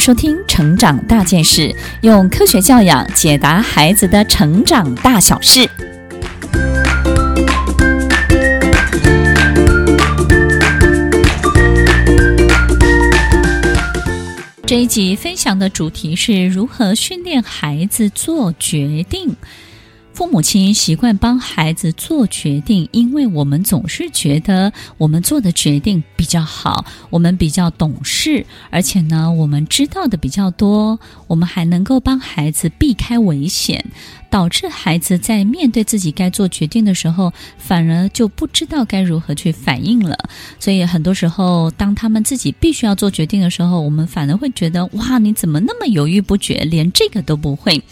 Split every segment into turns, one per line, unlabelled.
收听《成长大件事》，用科学教养解答孩子的成长大小事。这一集分享的主题是如何训练孩子做决定。父母亲习惯帮孩子做决定，因为我们总是觉得我们做的决定比较好，我们比较懂事，而且呢，我们知道的比较多，我们还能够帮孩子避开危险，导致孩子在面对自己该做决定的时候，反而就不知道该如何去反应了。所以很多时候，当他们自己必须要做决定的时候，我们反而会觉得：哇，你怎么那么犹豫不决，连这个都不会？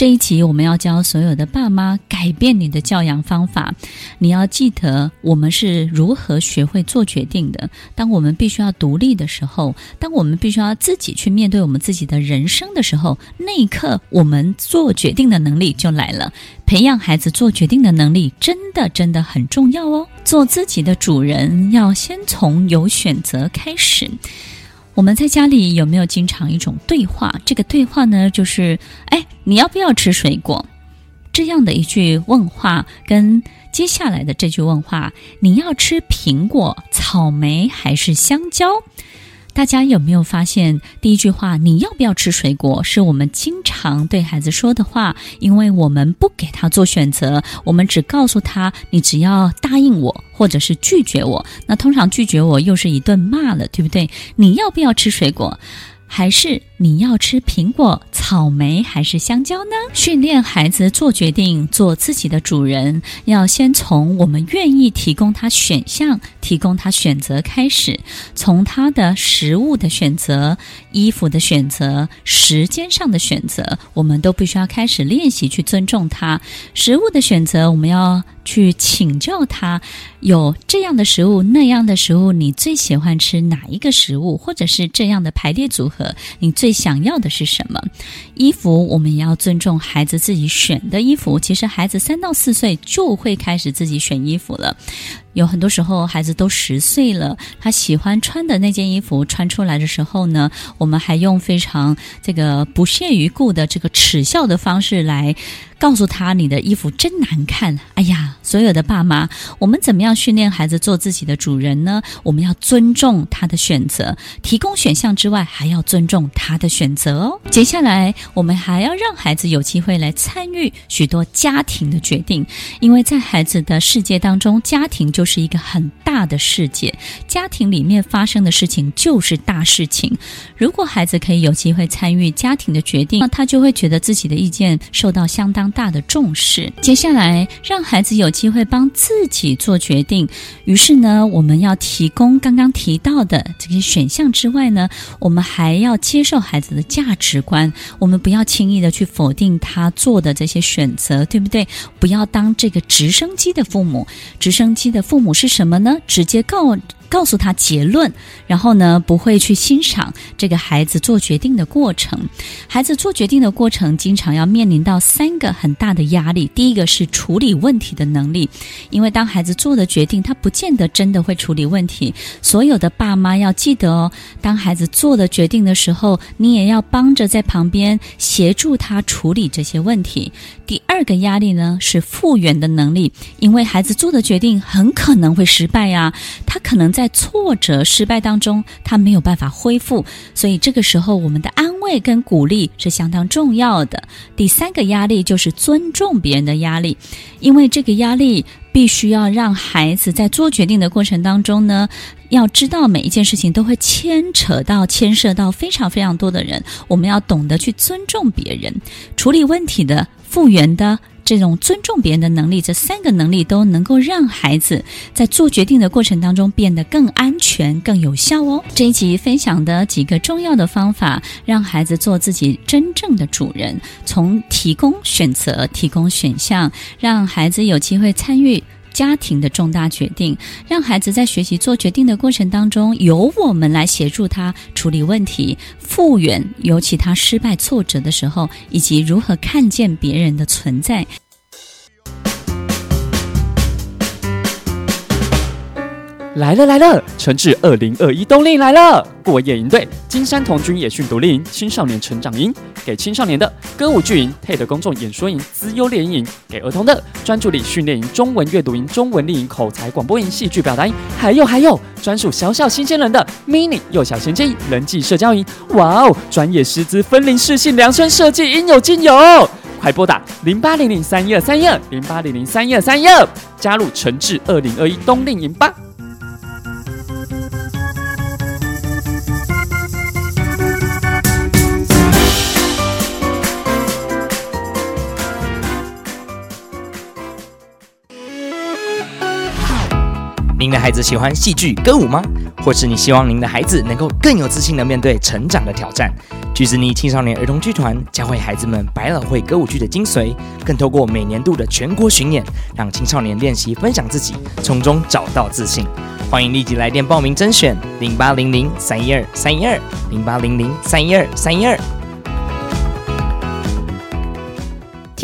这一集我们要教所有的爸妈改变你的教养方法。你要记得，我们是如何学会做决定的。当我们必须要独立的时候，当我们必须要自己去面对我们自己的人生的时候，那一刻我们做决定的能力就来了。培养孩子做决定的能力，真的真的很重要哦。做自己的主人，要先从有选择开始。我们在家里有没有经常一种对话？这个对话呢，就是哎，你要不要吃水果？这样的一句问话，跟接下来的这句问话，你要吃苹果、草莓还是香蕉？大家有没有发现，第一句话“你要不要吃水果”是我们经常对孩子说的话，因为我们不给他做选择，我们只告诉他：“你只要答应我，或者是拒绝我。”那通常拒绝我又是一顿骂了，对不对？你要不要吃水果？还是你要吃苹果、草莓还是香蕉呢？训练孩子做决定，做自己的主人，要先从我们愿意提供他选项、提供他选择开始。从他的食物的选择、衣服的选择、时间上的选择，我们都必须要开始练习去尊重他。食物的选择，我们要。去请教他，有这样的食物，那样的食物，你最喜欢吃哪一个食物？或者是这样的排列组合，你最想要的是什么？衣服，我们也要尊重孩子自己选的衣服。其实孩子三到四岁就会开始自己选衣服了。有很多时候，孩子都十岁了，他喜欢穿的那件衣服穿出来的时候呢，我们还用非常这个不屑一顾的这个耻笑的方式来告诉他：“你的衣服真难看。”哎呀，所有的爸妈，我们怎么样训练孩子做自己的主人呢？我们要尊重他的选择，提供选项之外，还要尊重他的选择哦。接下来，我们还要让孩子有机会来参与许多家庭的决定，因为在孩子的世界当中，家庭就是一个很大的世界，家庭里面发生的事情就是大事情。如果孩子可以有机会参与家庭的决定，那他就会觉得自己的意见受到相当大的重视。接下来，让孩子有机会帮自己做决定。于是呢，我们要提供刚刚提到的这些选项之外呢，我们还要接受孩子的价值观。我们不要轻易的去否定他做的这些选择，对不对？不要当这个直升机的父母，直升机的父母是什么呢？直接告。告诉他结论，然后呢，不会去欣赏这个孩子做决定的过程。孩子做决定的过程，经常要面临到三个很大的压力。第一个是处理问题的能力，因为当孩子做的决定，他不见得真的会处理问题。所有的爸妈要记得哦，当孩子做了决定的时候，你也要帮着在旁边协助他处理这些问题。第二个压力呢，是复原的能力，因为孩子做的决定很可能会失败呀，他可能在。在挫折、失败当中，他没有办法恢复，所以这个时候我们的安慰跟鼓励是相当重要的。第三个压力就是尊重别人的压力，因为这个压力必须要让孩子在做决定的过程当中呢，要知道每一件事情都会牵扯到、牵涉到非常非常多的人，我们要懂得去尊重别人，处理问题的、复原的。这种尊重别人的能力，这三个能力都能够让孩子在做决定的过程当中变得更安全、更有效哦。这一集分享的几个重要的方法，让孩子做自己真正的主人，从提供选择、提供选项，让孩子有机会参与。家庭的重大决定，让孩子在学习做决定的过程当中，由我们来协助他处理问题、复原，尤其他失败挫折的时候，以及如何看见别人的存在。
来了来了，诚挚二零二一冬令来了！过夜营队金山童军野训独立营青少年成长营，给青少年的歌舞剧营、TED 公众演说营、资优联营，给儿童的专注力训练营、中文阅读营、中文丽营、口才广播营、戏剧表达营，还有还有专属小小新鲜人的 mini 幼小衔接营、人际社交营。哇哦，专业师资分龄适性量身设计，应有尽有！快拨打零八零零三一二三一二零八零零三一二三一二，加入诚挚二零二一冬令营吧！
您的孩子喜欢戏剧、歌舞吗？或是你希望您的孩子能够更有自信地面对成长的挑战？橘子妮青少年儿童剧团教会孩子们百老汇歌舞剧的精髓，更透过每年度的全国巡演，让青少年练习分享自己，从中找到自信。欢迎立即来电报名甄选：零八零零三一二三一二零八零零三一二三一二。